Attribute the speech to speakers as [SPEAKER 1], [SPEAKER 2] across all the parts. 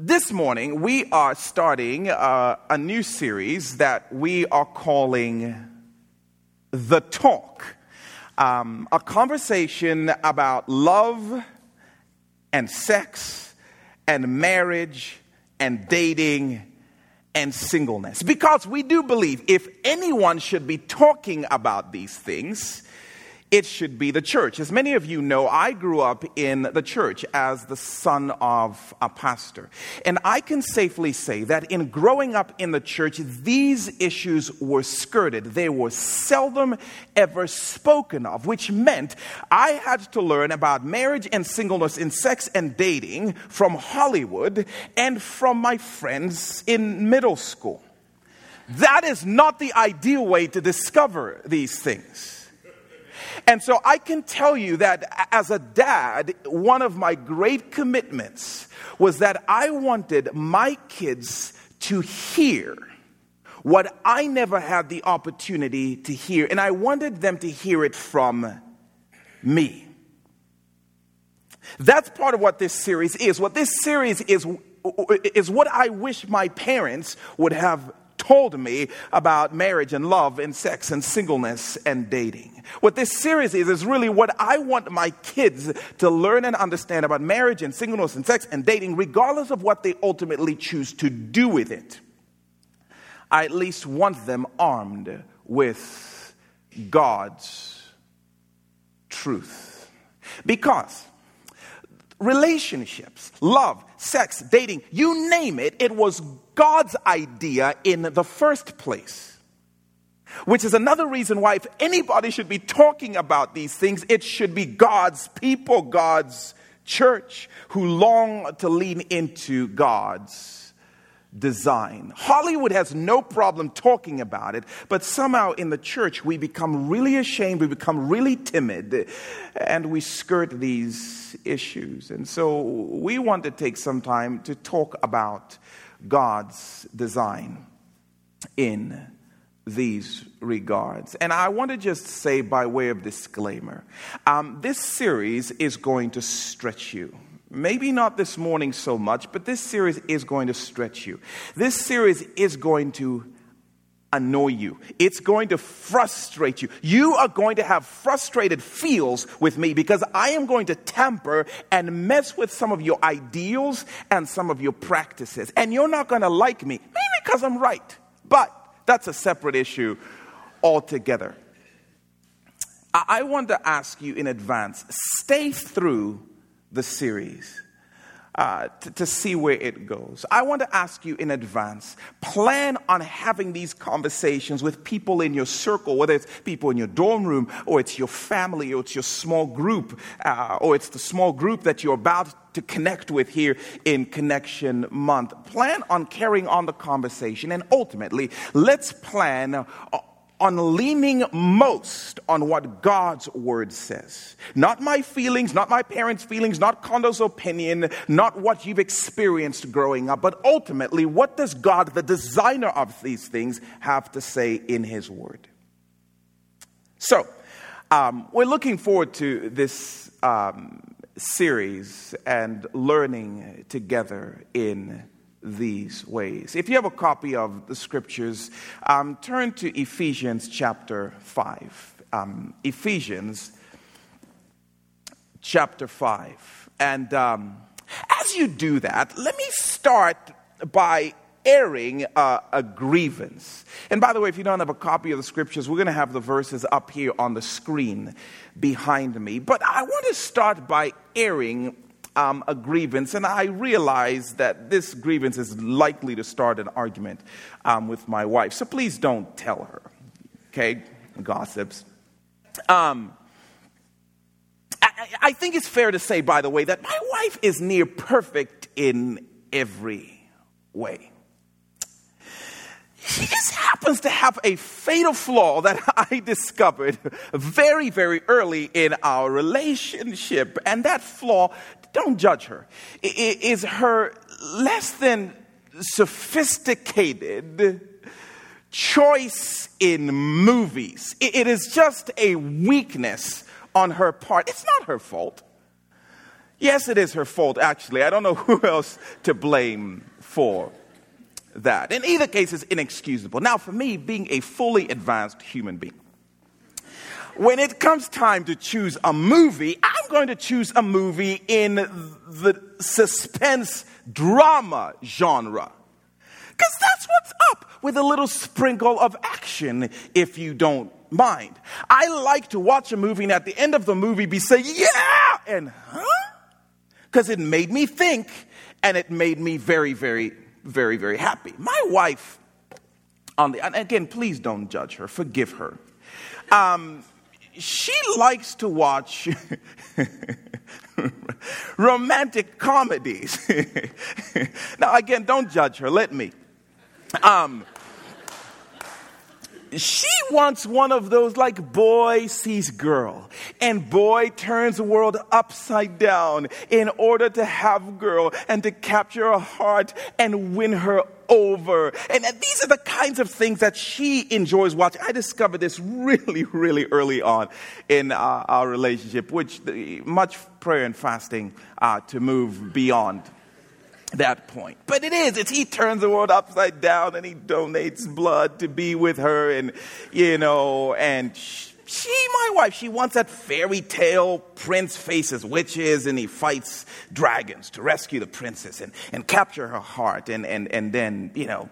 [SPEAKER 1] this morning, we are starting uh, a new series that we are calling The Talk. Um, a conversation about love and sex and marriage and dating and singleness. Because we do believe if anyone should be talking about these things, it should be the church. As many of you know, I grew up in the church as the son of a pastor. And I can safely say that in growing up in the church, these issues were skirted. They were seldom ever spoken of, which meant I had to learn about marriage and singleness in sex and dating from Hollywood and from my friends in middle school. That is not the ideal way to discover these things. And so I can tell you that as a dad, one of my great commitments was that I wanted my kids to hear what I never had the opportunity to hear. And I wanted them to hear it from me. That's part of what this series is. What this series is, is what I wish my parents would have told me about marriage and love and sex and singleness and dating. What this series is, is really what I want my kids to learn and understand about marriage and singleness and sex and dating, regardless of what they ultimately choose to do with it. I at least want them armed with God's truth. Because relationships, love, sex, dating, you name it, it was God's idea in the first place. Which is another reason why, if anybody should be talking about these things, it should be God's people, God's church, who long to lean into God's design. Hollywood has no problem talking about it, but somehow in the church we become really ashamed, we become really timid, and we skirt these issues. And so we want to take some time to talk about God's design in these regards. And I want to just say, by way of disclaimer, um, this series is going to stretch you. Maybe not this morning so much, but this series is going to stretch you. This series is going to annoy you. It's going to frustrate you. You are going to have frustrated feels with me because I am going to tamper and mess with some of your ideals and some of your practices. And you're not going to like me, maybe because I'm right. But that's a separate issue altogether. I want to ask you in advance stay through the series. Uh, to, to, see where it goes. I want to ask you in advance plan on having these conversations with people in your circle, whether it's people in your dorm room, or it's your family, or it's your small group, uh, or it's the small group that you're about to connect with here in Connection Month. Plan on carrying on the conversation, and ultimately, let's plan. Uh, on leaning most on what God's word says. Not my feelings, not my parents' feelings, not Kondo's opinion, not what you've experienced growing up, but ultimately, what does God, the designer of these things, have to say in his word? So, um, we're looking forward to this um, series and learning together in these ways. If you have a copy of the scriptures, um, turn to Ephesians chapter 5. Um, Ephesians chapter 5. And um, as you do that, let me start by airing uh, a grievance. And by the way, if you don't have a copy of the scriptures, we're going to have the verses up here on the screen behind me. But I want to start by airing um, a grievance, and I realize that this grievance is likely to start an argument um, with my wife. So please don't tell her, okay? Gossips. Um, I, I think it's fair to say, by the way, that my wife is near perfect in every way. She just happens to have a fatal flaw that I discovered very, very early in our relationship. And that flaw don't judge her, is her less than sophisticated choice in movies. It is just a weakness on her part. It's not her fault. Yes, it is her fault, actually. I don't know who else to blame for that. In either case, it's inexcusable. Now, for me, being a fully advanced human being, when it comes time to choose a movie, I'm going to choose a movie in the suspense drama genre. Because that's what's up with a little sprinkle of action, if you don't mind. I like to watch a movie and at the end of the movie be say, yeah, and huh? Because it made me think and it made me very, very, very, very happy. My wife, on the, and again, please don't judge her, forgive her. Um, she likes to watch romantic comedies. now, again, don't judge her, let me. Um, she wants one of those like boy sees girl and boy turns the world upside down in order to have girl and to capture her heart and win her over. And these are the kinds of things that she enjoys watching. I discovered this really, really early on in our, our relationship, which much prayer and fasting uh, to move beyond that point. But it is. It's he turns the world upside down and he donates blood to be with her and, you know, and my wife, she wants that fairy tale prince faces witches and he fights dragons to rescue the princess and, and capture her heart and, and, and then, you know,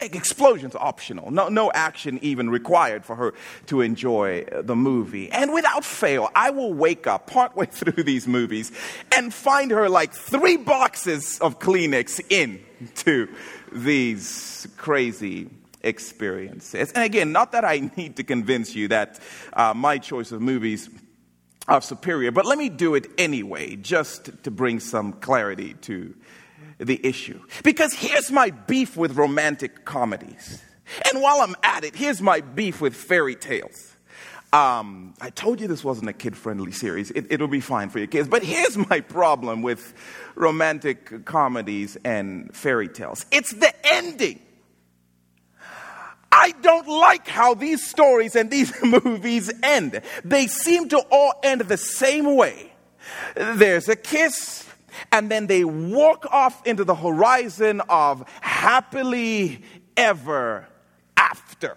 [SPEAKER 1] explosions optional. No, no action even required for her to enjoy the movie. And without fail, I will wake up partway through these movies and find her like three boxes of Kleenex into these crazy experiences. And again, not that I need to convince you that uh, my choice of movies are superior, but let me do it anyway, just to bring some clarity to the issue. Because here's my beef with romantic comedies. And while I'm at it, here's my beef with fairy tales. Um, I told you this wasn't a kid friendly series. It, it'll be fine for your kids. But here's my problem with romantic comedies and fairy tales it's the ending. I don't like how these stories and these movies end. They seem to all end the same way. There's a kiss, and then they walk off into the horizon of happily ever after.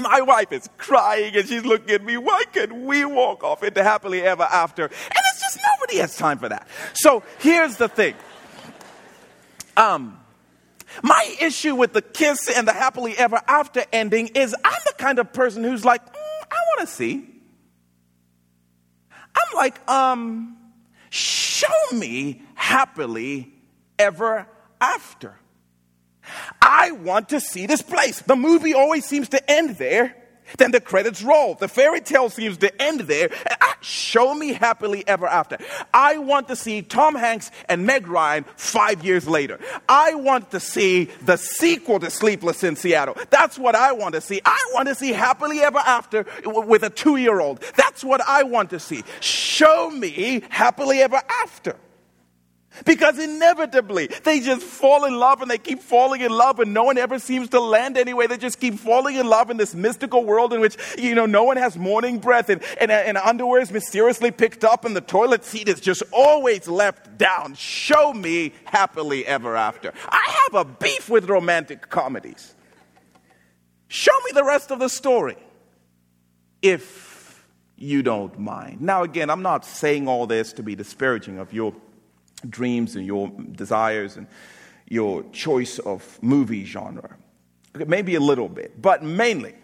[SPEAKER 1] My wife is crying and she's looking at me. Why can't we walk off into happily ever after? And it's just nobody has time for that. So here's the thing. Um, my issue with the kiss and the happily ever after ending is I'm the kind of person who's like, mm, I want to see. I'm like, um, Show me happily ever after. I want to see this place. The movie always seems to end there. Then the credits roll. The fairy tale seems to end there. Ah, show me happily ever after. I want to see Tom Hanks and Meg Ryan five years later. I want to see the sequel to Sleepless in Seattle. That's what I want to see. I want to see happily ever after with a two year old. That's what I want to see. Show me happily ever after. Because inevitably, they just fall in love and they keep falling in love and no one ever seems to land anyway. They just keep falling in love in this mystical world in which, you know, no one has morning breath and, and, and underwear is mysteriously picked up and the toilet seat is just always left down. Show me happily ever after. I have a beef with romantic comedies. Show me the rest of the story. If you don't mind. Now, again, I'm not saying all this to be disparaging of your dreams and your desires and your choice of movie genre. Maybe a little bit, but mainly,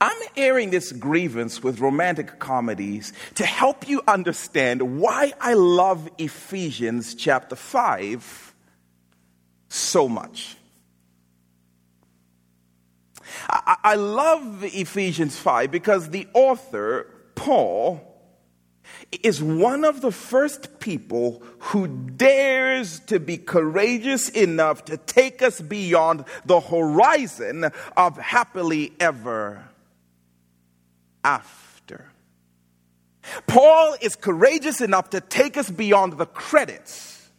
[SPEAKER 1] I'm airing this grievance with romantic comedies to help you understand why I love Ephesians chapter 5 so much. I, I love Ephesians 5 because the author, Paul, is one of the first people who dares to be courageous enough to take us beyond the horizon of happily ever after. Paul is courageous enough to take us beyond the credits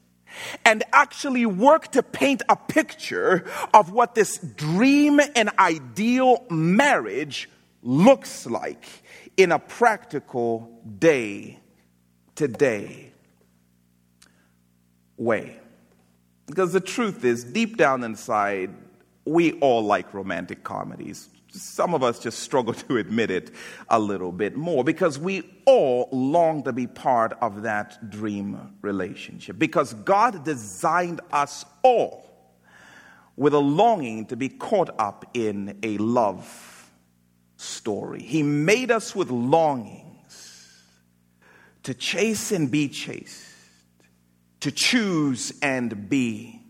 [SPEAKER 1] and actually work to paint a picture of what this dream and ideal marriage looks like in a practical day today way. Because the truth is, deep down inside, we all like romantic comedies. Some of us just struggle to admit it a little bit more because we all long to be part of that dream relationship. Because God designed us all with a longing to be caught up in a love story. He made us with longings to chase and be chased, to choose and be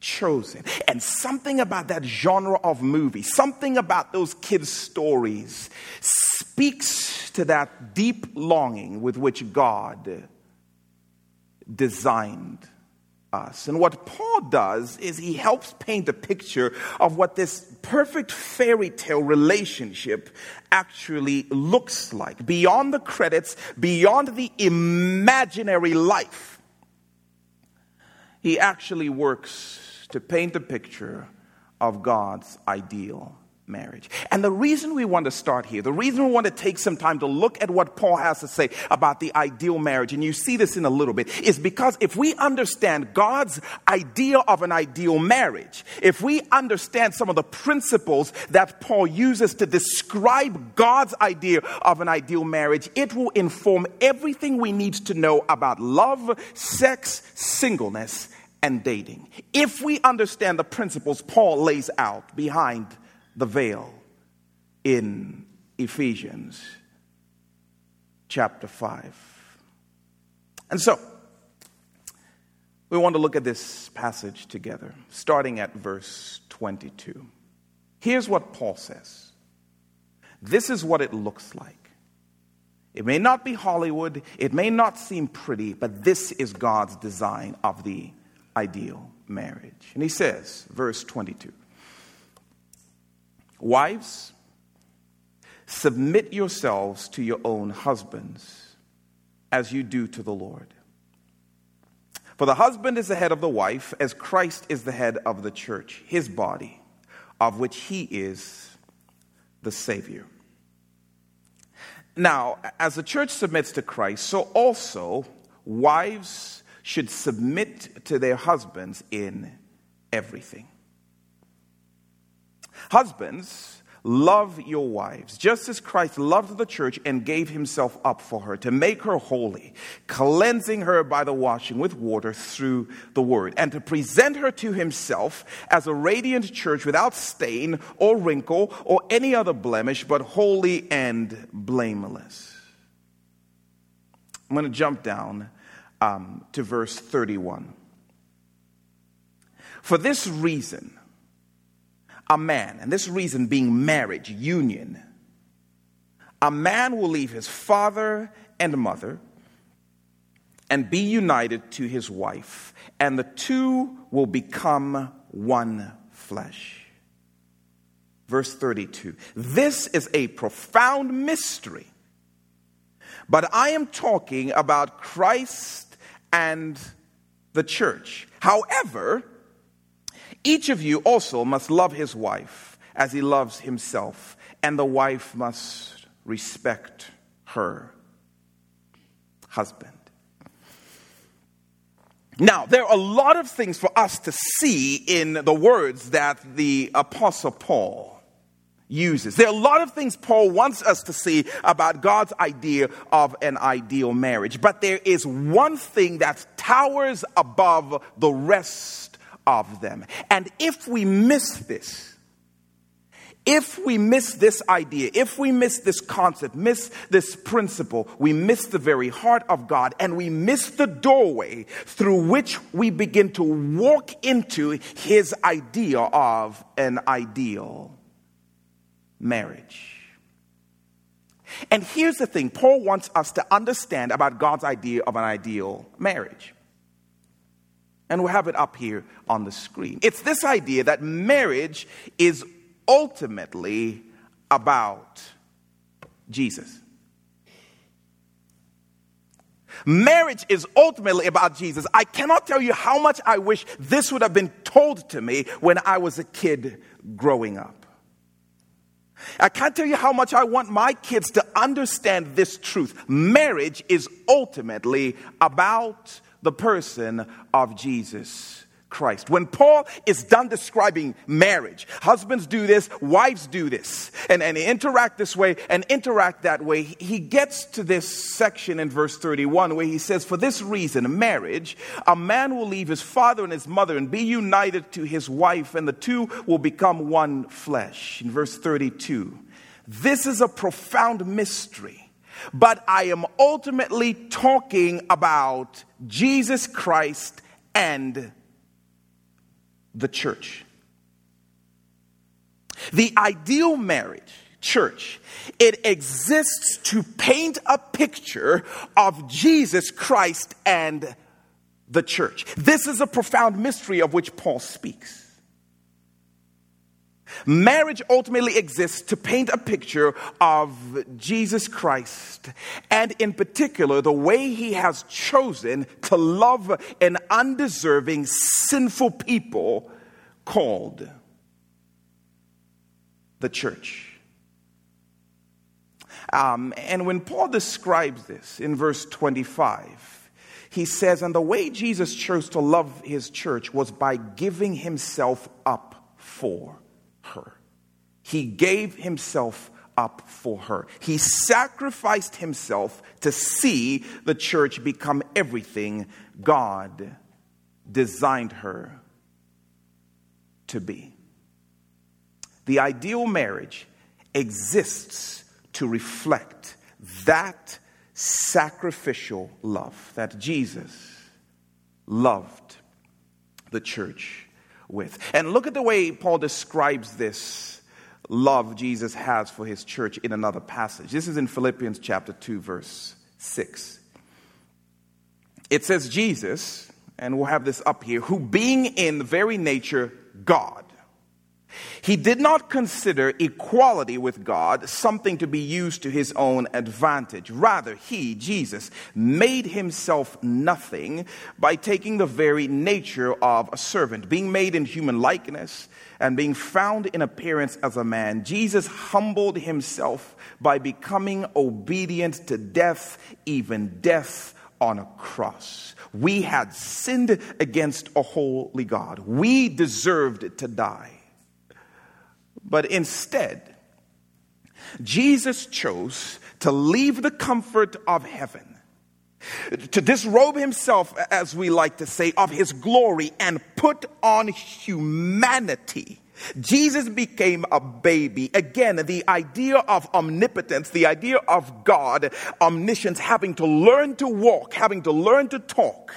[SPEAKER 1] chosen. And something about that genre of movie, something about those kids' stories speaks to that deep longing with which God designed us. And what Paul does is he helps paint a picture of what this perfect fairy tale relationship actually looks like beyond the credits, beyond the imaginary life. He actually works to paint a picture of God's ideal marriage. And the reason we want to start here, the reason we want to take some time to look at what Paul has to say about the ideal marriage, and you see this in a little bit, is because if we understand God's idea of an ideal marriage, if we understand some of the principles that Paul uses to describe God's idea of an ideal marriage, it will inform everything we need to know about love, sex, singleness, and dating. If we understand the principles Paul lays out behind the veil in Ephesians chapter 5. And so, we want to look at this passage together, starting at verse 22. Here's what Paul says This is what it looks like. It may not be Hollywood, it may not seem pretty, but this is God's design of the ideal marriage. And he says, verse 22 Wives, submit yourselves to your own husbands as you do to the Lord. For the husband is the head of the wife, as Christ is the head of the church, his body, of which he is the Savior. Now, as the church submits to Christ, so also wives should submit to their husbands in everything. Husbands, love your wives, just as Christ loved the church and gave himself up for her to make her holy, cleansing her by the washing with water through the word, and to present her to himself as a radiant church without stain or wrinkle or any other blemish, but holy and blameless. I'm going to jump down um, to verse 31. For this reason, a man, and this reason being marriage, union, a man will leave his father and mother and be united to his wife, and the two will become one flesh. Verse 32. This is a profound mystery, but I am talking about Christ and the church. However, each of you also must love his wife as he loves himself, and the wife must respect her husband. Now, there are a lot of things for us to see in the words that the Apostle Paul uses. There are a lot of things Paul wants us to see about God's idea of an ideal marriage, but there is one thing that towers above the rest of them. And if we miss this, if we miss this idea, if we miss this concept, miss this principle, we miss the very heart of God and we miss the doorway through which we begin to walk into His idea of an ideal marriage. And here's the thing Paul wants us to understand about God's idea of an ideal marriage. And we'll have it up here on the screen. It's this idea that marriage is ultimately about Jesus. Marriage is ultimately about Jesus. I cannot tell you how much I wish this would have been told to me when I was a kid growing up. I can't tell you how much I want my kids to understand this truth. Marriage is ultimately about the person of Jesus Christ. When Paul is done describing marriage, husbands do this, wives do this, and, and interact this way and interact that way, he gets to this section in verse 31 where he says, For this reason, marriage, a man will leave his father and his mother and be united to his wife, and the two will become one flesh. In verse 32, this is a profound mystery. But I am ultimately talking about Jesus Christ and the church. The ideal marriage, church, it exists to paint a picture of Jesus Christ and the church. This is a profound mystery of which Paul speaks. Marriage ultimately exists to paint a picture of Jesus Christ, and in particular, the way he has chosen to love an undeserving, sinful people called the church. Um, and when Paul describes this in verse 25, he says, And the way Jesus chose to love his church was by giving himself up for her. He gave himself up for her. He sacrificed himself to see the church become everything God designed her to be. The ideal marriage exists to reflect that sacrificial love that Jesus loved the church with. And look at the way Paul describes this love Jesus has for his church in another passage. This is in Philippians chapter 2, verse 6. It says, Jesus, and we'll have this up here, who being in the very nature God, he did not consider equality with God something to be used to his own advantage. Rather, he, Jesus, made himself nothing by taking the very nature of a servant. Being made in human likeness and being found in appearance as a man, Jesus humbled himself by becoming obedient to death, even death on a cross. We had sinned against a holy God. We deserved to die. But instead, Jesus chose to leave the comfort of heaven, to disrobe himself, as we like to say, of his glory and put on humanity. Jesus became a baby. Again, the idea of omnipotence, the idea of God, omniscience, having to learn to walk, having to learn to talk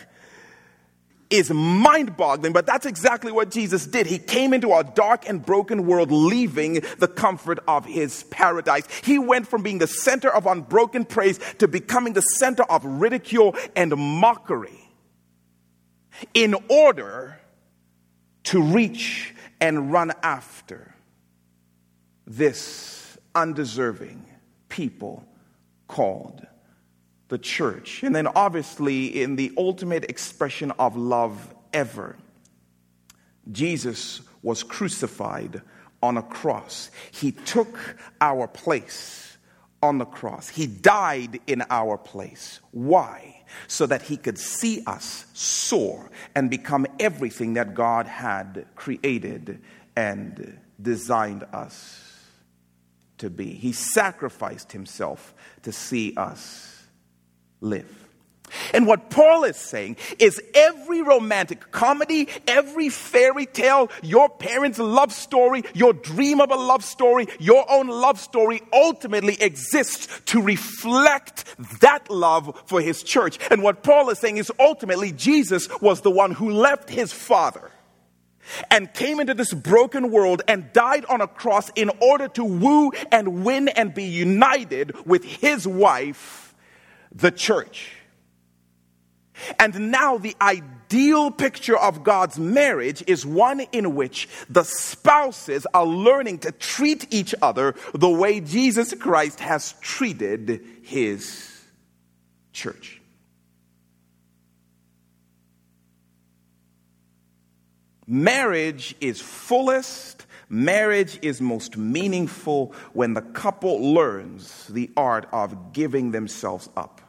[SPEAKER 1] is mind boggling, but that's exactly what Jesus did. He came into a dark and broken world, leaving the comfort of his paradise. He went from being the center of unbroken praise to becoming the center of ridicule and mockery in order to reach and run after this undeserving people called the church. And then, obviously, in the ultimate expression of love ever, Jesus was crucified on a cross. He took our place on the cross. He died in our place. Why? So that he could see us soar and become everything that God had created and designed us to be. He sacrificed himself to see us live. And what Paul is saying is every romantic comedy, every fairy tale, your parents' love story, your dream of a love story, your own love story ultimately exists to reflect that love for his church. And what Paul is saying is ultimately Jesus was the one who left his father and came into this broken world and died on a cross in order to woo and win and be united with his wife the church. And now the ideal picture of God's marriage is one in which the spouses are learning to treat each other the way Jesus Christ has treated his church. Marriage is fullest, marriage is most meaningful when the couple learns the art of giving themselves up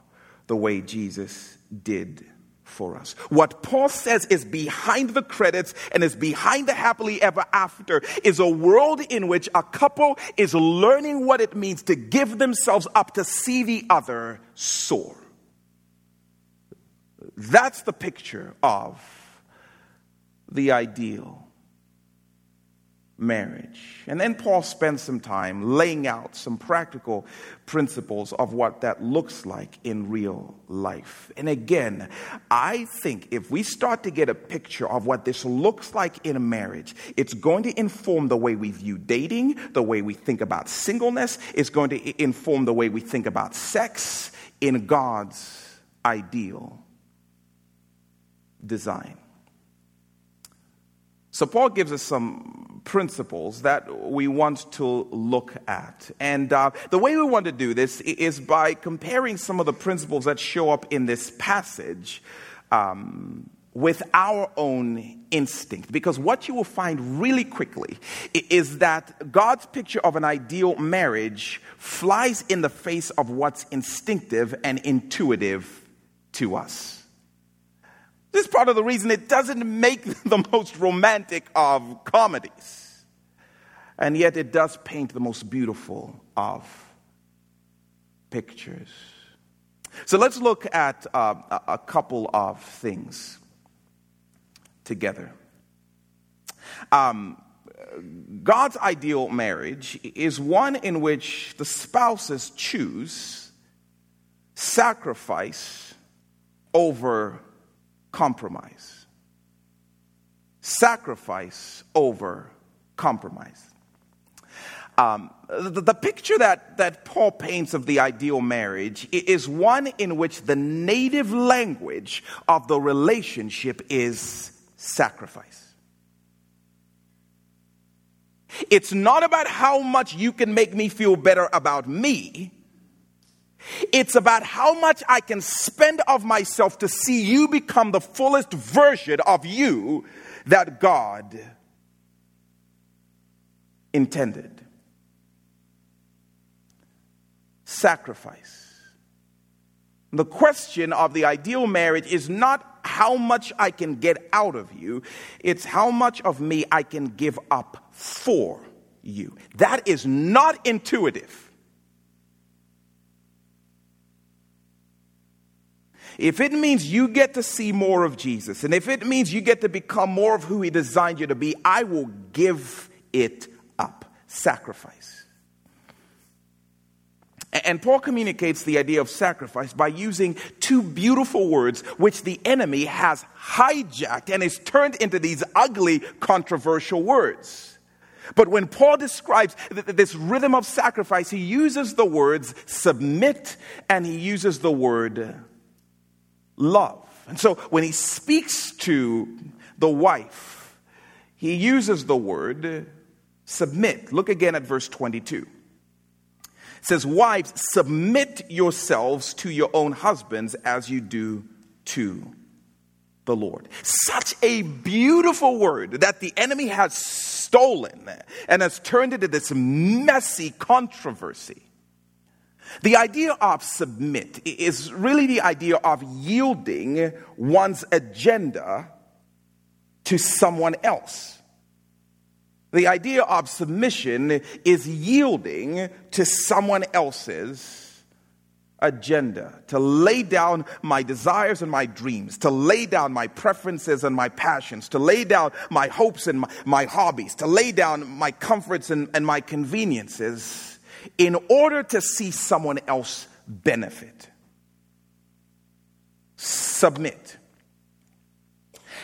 [SPEAKER 1] the way Jesus did for us. What Paul says is behind the credits and is behind the happily ever after is a world in which a couple is learning what it means to give themselves up to see the other soar. That's the picture of the ideal marriage. And then Paul spends some time laying out some practical principles of what that looks like in real life. And again, I think if we start to get a picture of what this looks like in a marriage, it's going to inform the way we view dating, the way we think about singleness, it's going to inform the way we think about sex in God's ideal design. So, Paul gives us some principles that we want to look at. And uh, the way we want to do this is by comparing some of the principles that show up in this passage um, with our own instinct. Because what you will find really quickly is that God's picture of an ideal marriage flies in the face of what's instinctive and intuitive to us. Part of the reason it doesn't make the most romantic of comedies. And yet it does paint the most beautiful of pictures. So let's look at uh, a couple of things together. Um, God's ideal marriage is one in which the spouses choose sacrifice over compromise. Sacrifice over compromise. Um, the, the, picture that, that Paul paints of the ideal marriage is one in which the native language of the relationship is sacrifice. It's not about how much you can make me feel better about me. It's about how much I can spend of myself to see you become the fullest version of you that God intended. Sacrifice. The question of the ideal marriage is not how much I can get out of you, it's how much of me I can give up for you. That is not intuitive. If it means you get to see more of Jesus, and if it means you get to become more of who He designed you to be, I will give it up. Sacrifice. And Paul communicates the idea of sacrifice by using two beautiful words which the enemy has hijacked and has turned into these ugly, controversial words. But when Paul describes this rhythm of sacrifice, he uses the words submit and he uses the word love. And so when he speaks to the wife, he uses the word submit. Look again at verse 22. It says, Wives, submit yourselves to your own husbands as you do to the Lord. Such a beautiful word that the enemy has stolen and has turned into this messy controversy. The idea of submit is really the idea of yielding one's agenda to someone else. The idea of submission is yielding to someone else's agenda, to lay down my desires and my dreams, to lay down my preferences and my passions, to lay down my hopes and my, my hobbies, to lay down my comforts and, and my conveniences in order to see someone else benefit. Submit.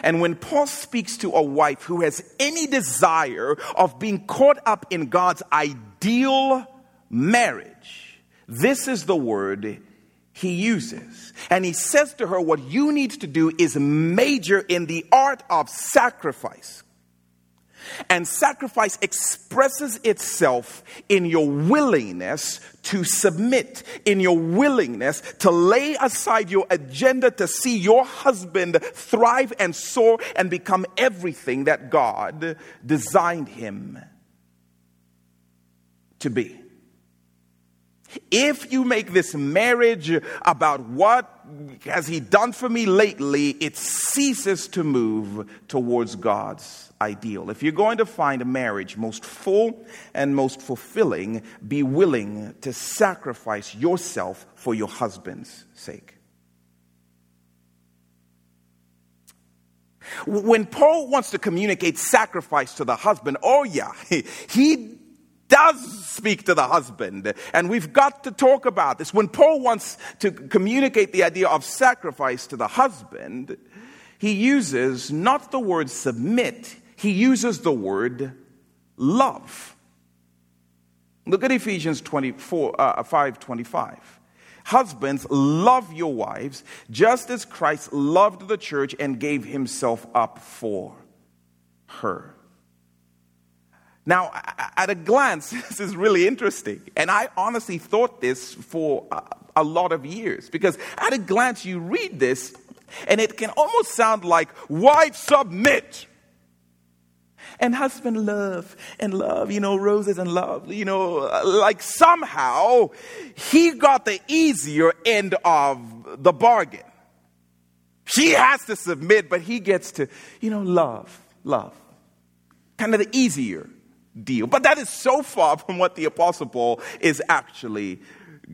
[SPEAKER 1] And when Paul speaks to a wife who has any desire of being caught up in God's ideal marriage, this is the word he uses. And he says to her, What you need to do is major in the art of sacrifice. And sacrifice expresses itself in your willingness to submit, in your willingness to lay aside your agenda to see your husband thrive and soar and become everything that God designed him to be. If you make this marriage about what has he done for me lately, it ceases to move towards God's ideal. If you're going to find a marriage most full and most fulfilling, be willing to sacrifice yourself for your husband's sake. When Paul wants to communicate sacrifice to the husband, oh yeah, he does speak to the husband. And we've got to talk about this. When Paul wants to communicate the idea of sacrifice to the husband, he uses not the word submit, he uses the word love. Look at Ephesians 24, uh, 5 25. Husbands, love your wives just as Christ loved the church and gave himself up for her. Now, at a glance, this is really interesting. And I honestly thought this for a lot of years because at a glance, you read this and it can almost sound like, wife, submit. And husband, love and love, you know, roses and love, you know, like somehow he got the easier end of the bargain. She has to submit, but he gets to, you know, love, love. Kind of the easier deal. But that is so far from what the Apostle Paul is actually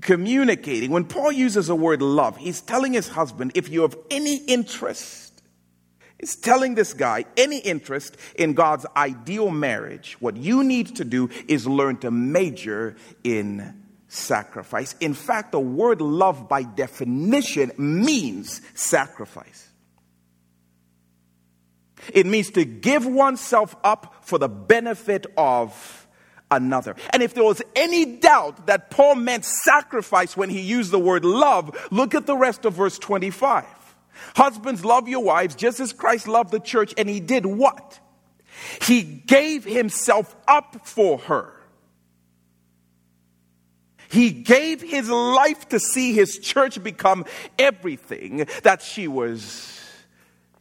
[SPEAKER 1] communicating. When Paul uses the word love, he's telling his husband, if you have any interest, he's telling this guy, any interest in God's ideal marriage, what you need to do is learn to major in sacrifice. In fact, the word love by definition means sacrifice. It means to give oneself up for the benefit of another. And if there was any doubt that Paul meant sacrifice when he used the word love, look at the rest of verse 25. Husbands, love your wives just as Christ loved the church, and he did what? He gave himself up for her. He gave his life to see his church become everything that she was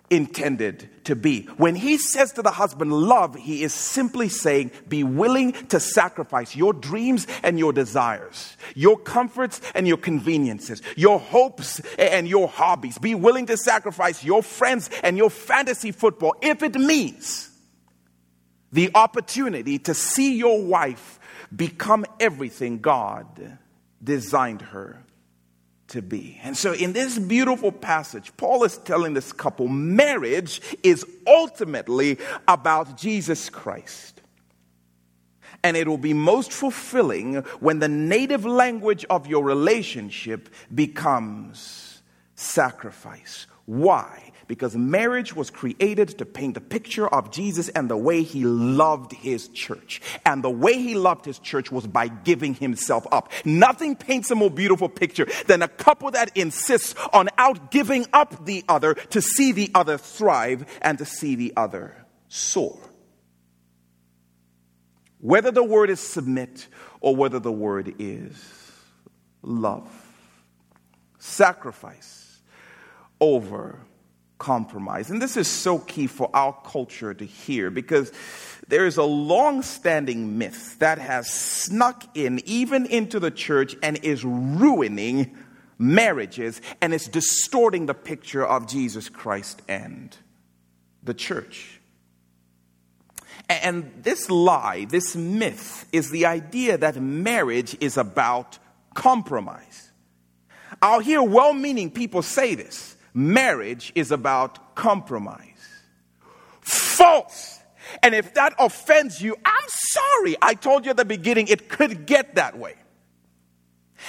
[SPEAKER 1] intended to be. When he says to the husband, love, he is simply saying, be willing to sacrifice your dreams and your desires, your comforts and your conveniences, your hopes and your hobbies. Be willing to sacrifice your friends and your fantasy football if it means the opportunity to see your wife become everything God designed her to be. And so, in this beautiful passage, Paul is telling this couple marriage is ultimately about Jesus Christ. And it will be most fulfilling when the native language of your relationship becomes sacrifice. Why? Because marriage was created to paint the picture of Jesus and the way he loved his church. And the way he loved his church was by giving himself up. Nothing paints a more beautiful picture than a couple that insists on out giving up the other to see the other thrive and to see the other soar. Whether the word is submit or whether the word is love, sacrifice over compromise. And this is so key for our culture to hear because there is a long standing myth that has snuck in, even into the church, and is ruining marriages and is distorting the picture of Jesus Christ and the church. And this lie, this myth, is the idea that marriage is about compromise. I'll hear well meaning people say this marriage is about compromise. False. And if that offends you, I'm sorry. I told you at the beginning it could get that way.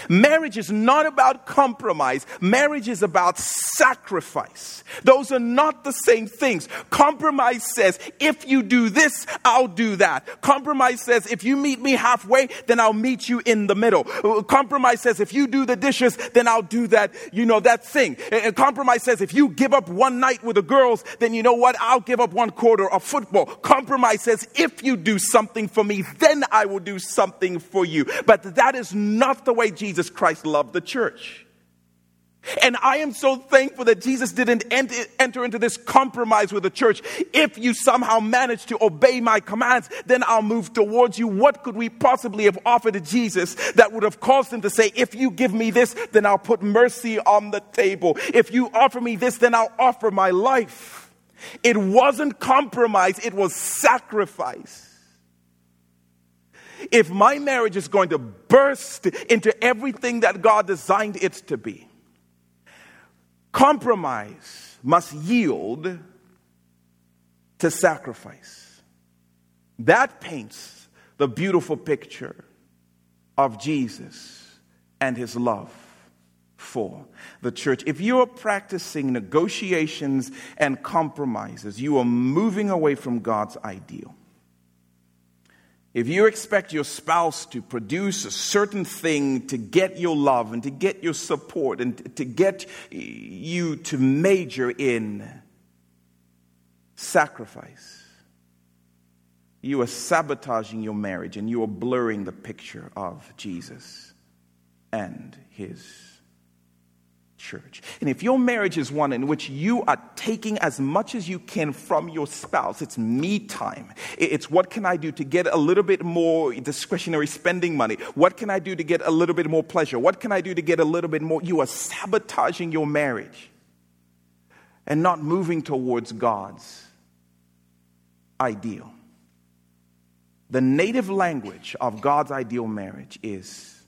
[SPEAKER 1] Marriage is not about compromise. Marriage is about sacrifice. Those are not the same things. Compromise says, if you do this, I'll do that. Compromise says, if you meet me halfway, then I'll meet you in the middle. Compromise says, if you do the dishes, then I'll do that, you know, that thing. And Compromise says, if you give up one night with the girls, then you know what? I'll give up one quarter of football. Compromise says, if you do something for me, then I will do something for you. But that is not the way Jesus Jesus Christ loved the church. And I am so thankful that Jesus didn't enter into this compromise with the church. If you somehow manage to obey my commands, then I'll move towards you. What could we possibly have offered to Jesus that would have caused him to say, if you give me this, then I'll put mercy on the table. If you offer me this, then I'll offer my life. It wasn't compromise, it was sacrifice if my marriage is going to burst into everything that God designed it to be, compromise must yield to sacrifice. That paints the beautiful picture of Jesus and his love for the church. If you are practicing negotiations and compromises, you are moving away from God's ideal. If you expect your spouse to produce a certain thing to get your love and to get your support and to get you to major in sacrifice, you are sabotaging your marriage and you are blurring the picture of Jesus and his church. And if your marriage is one in which you are taking as much as you can from your spouse, it's me time. It's what can I do to get a little bit more discretionary spending money? What can I do to get a little bit more pleasure? What can I do to get a little bit more? You are sabotaging your marriage and not moving towards God's ideal. The native language of God's ideal marriage is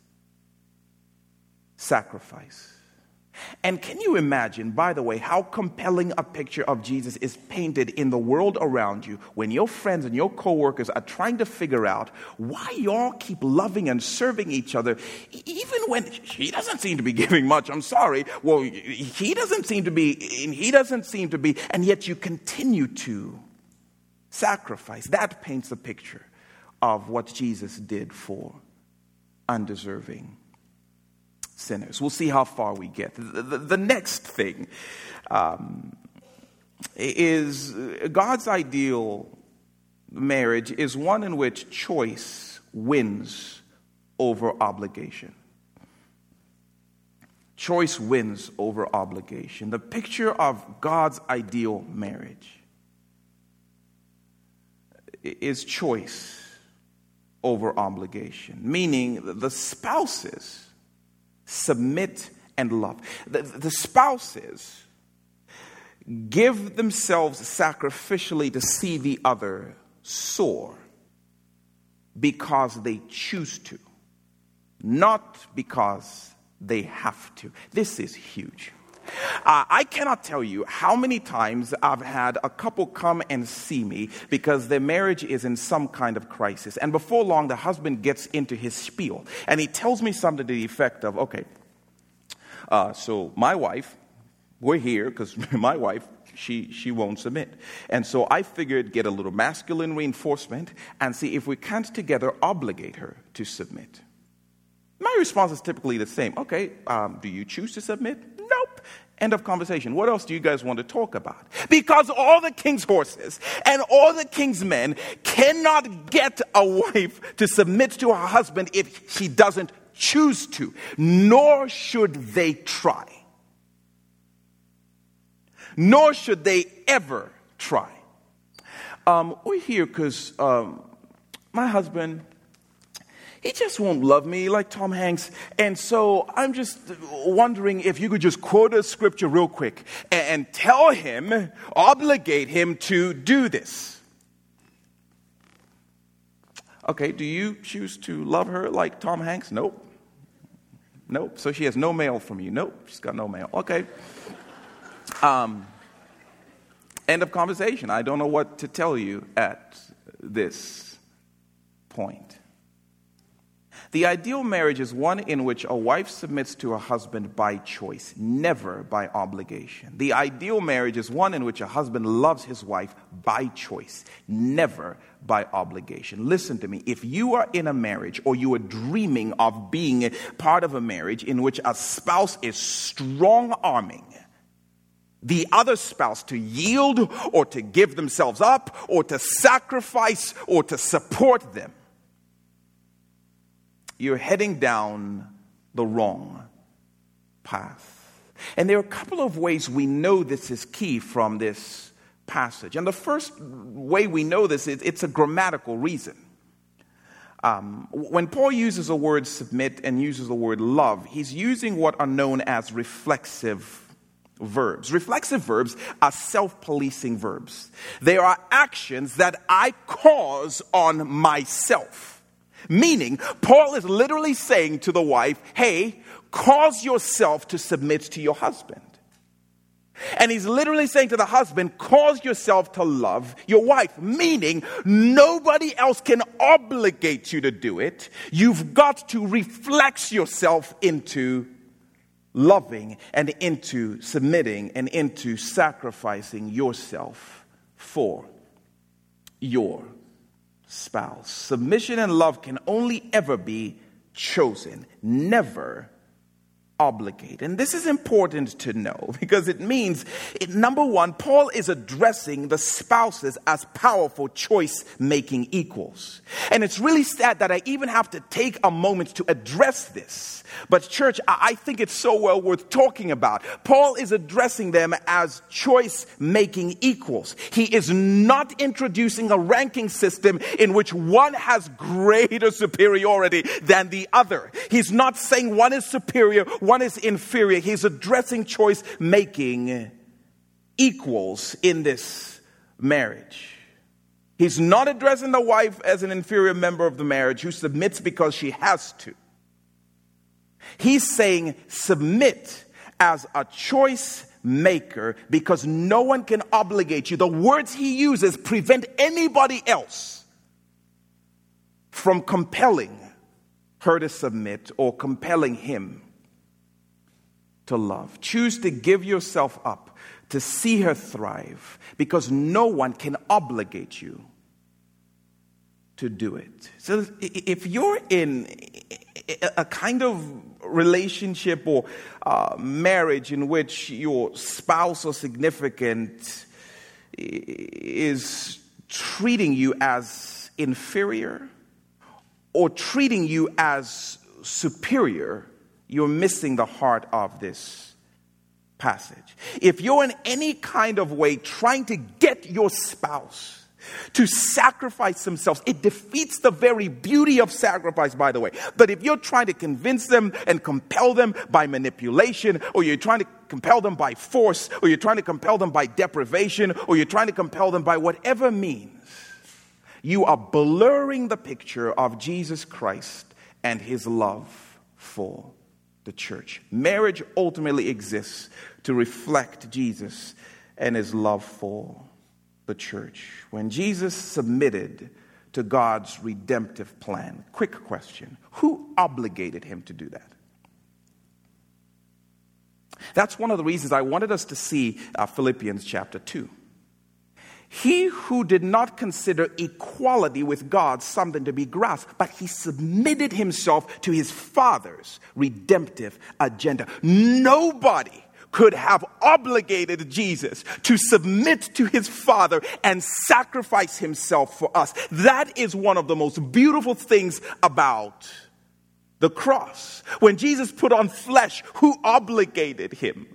[SPEAKER 1] sacrifice. And can you imagine, by the way, how compelling a picture of Jesus is painted in the world around you when your friends and your coworkers are trying to figure out why y'all keep loving and serving each other, even when he doesn't seem to be giving much. I'm sorry. Well, he doesn't seem to be, he doesn't seem to be, and yet you continue to sacrifice. That paints a picture of what Jesus did for undeserving sinners. We'll see how far we get. The, the, the next thing um, is God's ideal marriage is one in which choice wins over obligation. Choice wins over obligation. The picture of God's ideal marriage is choice over obligation, meaning the spouses submit and love. The, the spouses give themselves sacrificially to see the other soar because they choose to, not because they have to. This is huge. Uh, I cannot tell you how many times I've had a couple come and see me because their marriage is in some kind of crisis. And before long, the husband gets into his spiel and he tells me something to the effect of, okay, uh, so my wife, we're here because my wife, she, she won't submit. And so I figured get a little masculine reinforcement and see if we can't together obligate her to submit. My response is typically the same. Okay, um, do you choose to submit? End of conversation. What else do you guys want to talk about? Because all the king's horses and all the king's men cannot get a wife to submit to her husband if she doesn't choose to, nor should they try. Nor should they ever try. Um, we're here because um, my husband he just won't love me like Tom Hanks. And so I'm just wondering if you could just quote a scripture real quick and tell him, obligate him to do this. Okay, do you choose to love her like Tom Hanks? Nope. Nope. So she has no mail from you. Nope. She's got no mail. Okay. Um, end of conversation. I don't know what to tell you at this point. The ideal marriage is one in which a wife submits to a husband by choice, never by obligation. The ideal marriage is one in which a husband loves his wife by choice, never by obligation. Listen to me. If you are in a marriage or you are dreaming of being part of a marriage in which a spouse is strong arming, the other spouse to yield or to give themselves up or to sacrifice or to support them, you're heading down the wrong path. And there are a couple of ways we know this is key from this passage. And the first way we know this is it's a grammatical reason. Um, when Paul uses the word submit and uses the word love, he's using what are known as reflexive verbs. Reflexive verbs are self policing verbs, they are actions that I cause on myself. Meaning, Paul is literally saying to the wife, hey, cause yourself to submit to your husband. And he's literally saying to the husband, cause yourself to love your wife, meaning nobody else can obligate you to do it. You've got to reflex yourself into loving and into submitting and into sacrificing yourself for your spouse. Submission and love can only ever be chosen, never obligate. And this is important to know because it means, it, number one, Paul is addressing the spouses as powerful choice making equals. And it's really sad that I even have to take a moment to address this. But, church, I think it's so well worth talking about. Paul is addressing them as choice making equals. He is not introducing a ranking system in which one has greater superiority than the other. He's not saying one is superior, one is inferior. He's addressing choice making equals in this marriage. He's not addressing the wife as an inferior member of the marriage who submits because she has to. He's saying submit as a choice maker because no one can obligate you. The words he uses prevent anybody else from compelling her to submit or compelling him to love. Choose to give yourself up to see her thrive because no one can obligate you to do it. So if you're in a kind of relationship or uh, marriage in which your spouse or significant is treating you as inferior or treating you as superior, you're missing the heart of this passage. If you're in any kind of way trying to get your spouse to sacrifice themselves. It defeats the very beauty of sacrifice, by the way. But if you're trying to convince them and compel them by manipulation, or you're trying to compel them by force, or you're trying to compel them by deprivation, or you're trying to compel them by whatever means, you are blurring the picture of Jesus Christ and his love for the church. Marriage ultimately exists to reflect Jesus and his love for the church. When Jesus submitted to God's redemptive plan, quick question who obligated him to do that? That's one of the reasons I wanted us to see uh, Philippians chapter 2. He who did not consider equality with God something to be grasped, but he submitted himself to his Father's redemptive agenda. Nobody could have obligated Jesus to submit to his Father and sacrifice himself for us. That is one of the most beautiful things about the cross. When Jesus put on flesh, who obligated him?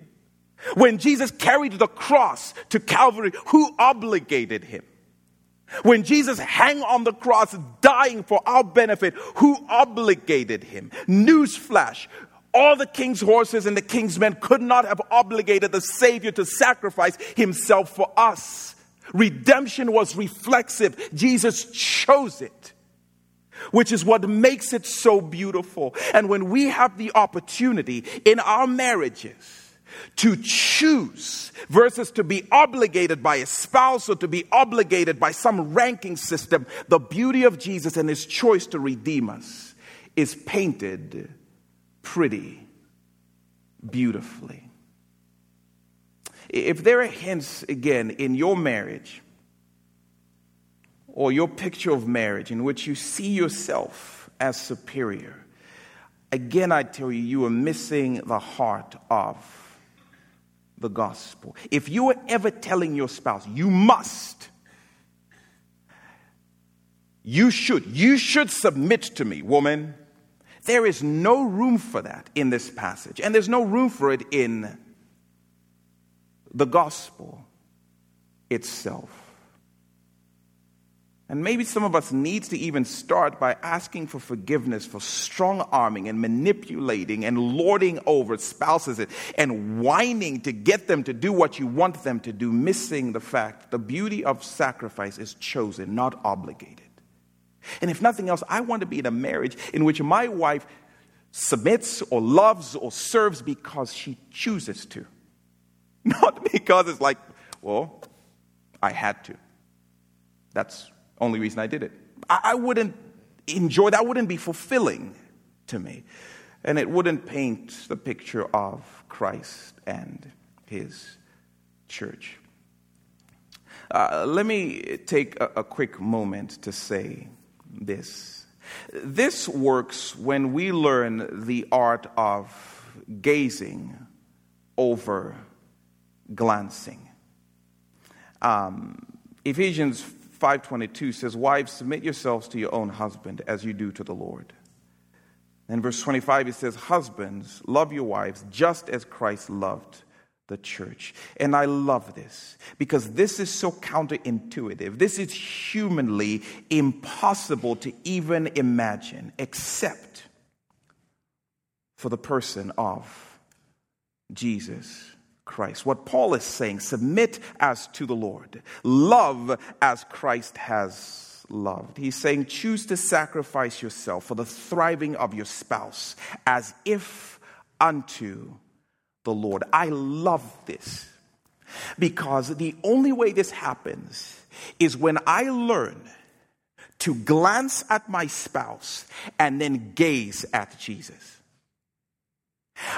[SPEAKER 1] When Jesus carried the cross to Calvary, who obligated him? When Jesus hung on the cross dying for our benefit, who obligated him? Newsflash, all the king's horses and the king's men could not have obligated the Savior to sacrifice himself for us. Redemption was reflexive. Jesus chose it, which is what makes it so beautiful. And when we have the opportunity in our marriages, to choose versus to be obligated by a spouse or to be obligated by some ranking system, the beauty of Jesus and his choice to redeem us is painted pretty beautifully. If there are hints, again, in your marriage or your picture of marriage in which you see yourself as superior, again, I tell you, you are missing the heart of the gospel. If you are ever telling your spouse, you must, you should, you should submit to me, woman, there is no room for that in this passage, and there's no room for it in the gospel itself. And maybe some of us needs to even start by asking for forgiveness for strong arming and manipulating and lording over spouses and whining to get them to do what you want them to do, missing the fact the beauty of sacrifice is chosen, not obligated. And if nothing else, I want to be in a marriage in which my wife submits or loves or serves because she chooses to. Not because it's like, well, I had to. That's only reason I did it. I, I wouldn't enjoy that, wouldn't be fulfilling to me. And it wouldn't paint the picture of Christ and his church. Uh, let me take a, a quick moment to say this. This works when we learn the art of gazing over glancing. Um, Ephesians 5:22 says, "Wives, submit yourselves to your own husband as you do to the Lord." In verse 25 it says, "Husbands, love your wives just as Christ loved the church." And I love this because this is so counterintuitive. This is humanly impossible to even imagine except for the person of Jesus Christ. What Paul is saying, submit as to the Lord, love as Christ has loved. He's saying, choose to sacrifice yourself for the thriving of your spouse as if unto the Lord. I love this because the only way this happens is when I learn to glance at my spouse and then gaze at Jesus.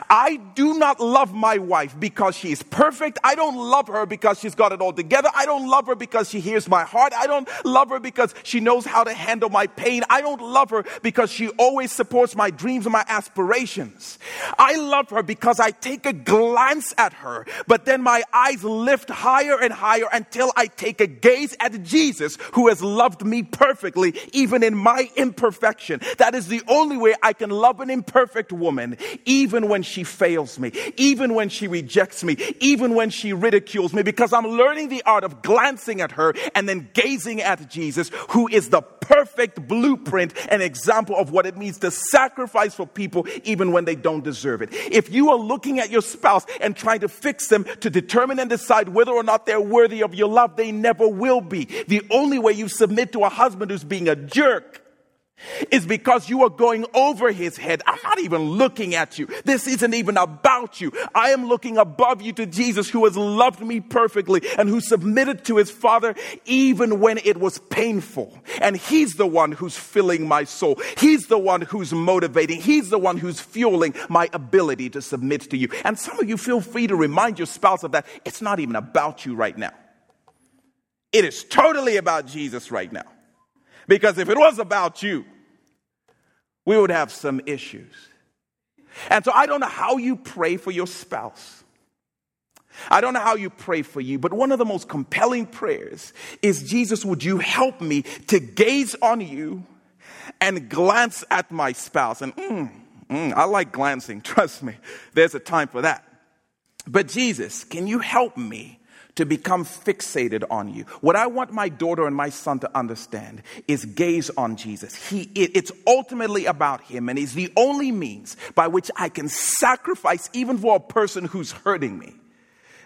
[SPEAKER 1] I do not love my wife because she is perfect. I don't love her because she's got it all together. I don't love her because she hears my heart. I don't love her because she knows how to handle my pain. I don't love her because she always supports my dreams and my aspirations. I love her because I take a glance at her, but then my eyes lift higher and higher until I take a gaze at Jesus who has loved me perfectly, even in my imperfection. That is the only way I can love an imperfect woman, even when she fails me, even when she rejects me, even when she ridicules me, because I'm learning the art of glancing at her and then gazing at Jesus, who is the perfect blueprint and example of what it means to sacrifice for people even when they don't deserve it. If you are looking at your spouse and trying to fix them to determine and decide whether or not they're worthy of your love, they never will be. The only way you submit to a husband who's being a jerk is because you are going over his head. I'm not even looking at you. This isn't even about you. I am looking above you to Jesus who has loved me perfectly and who submitted to his father even when it was painful. And he's the one who's filling my soul. He's the one who's motivating. He's the one who's fueling my ability to submit to you. And some of you feel free to remind your spouse of that. It's not even about you right now. It is totally about Jesus right now. Because if it was about you, we would have some issues. And so I don't know how you pray for your spouse. I don't know how you pray for you, but one of the most compelling prayers is Jesus, would you help me to gaze on you and glance at my spouse? And mm, mm, I like glancing, trust me. There's a time for that. But Jesus, can you help me to become fixated on you. What I want my daughter and my son to understand is gaze on Jesus. He, it's ultimately about him, and he's the only means by which I can sacrifice even for a person who's hurting me.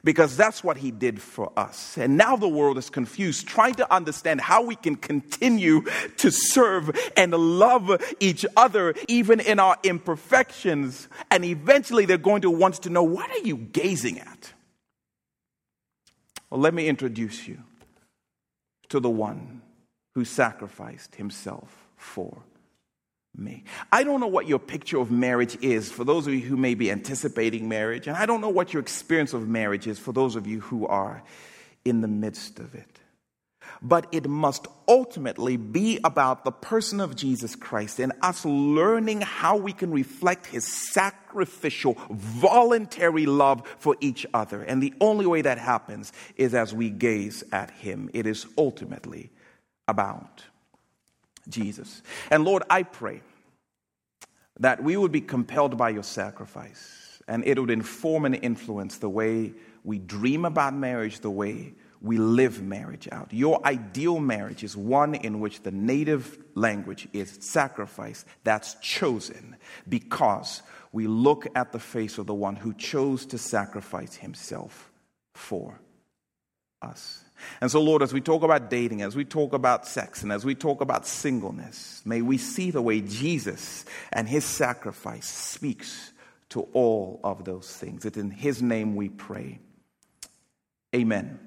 [SPEAKER 1] Because that's what he did for us. And now the world is confused, trying to understand how we can continue to serve and love each other, even in our imperfections. And eventually they're going to want to know what are you gazing at? Well, let me introduce you to the one who sacrificed himself for me. I don't know what your picture of marriage is for those of you who may be anticipating marriage, and I don't know what your experience of marriage is for those of you who are in the midst of it. But it must ultimately be about the person of Jesus Christ and us learning how we can reflect his sacrificial, voluntary love for each other. And the only way that happens is as we gaze at him. It is ultimately about Jesus. And Lord, I pray that we would be compelled by your sacrifice and it would inform and influence the way we dream about marriage, the way we live marriage out. Your ideal marriage is one in which the native language is sacrifice that's chosen because we look at the face of the one who chose to sacrifice himself for us. And so, Lord, as we talk about dating, as we talk about sex, and as we talk about singleness, may we see the way Jesus and his sacrifice speaks to all of those things. It's in his name we pray. Amen.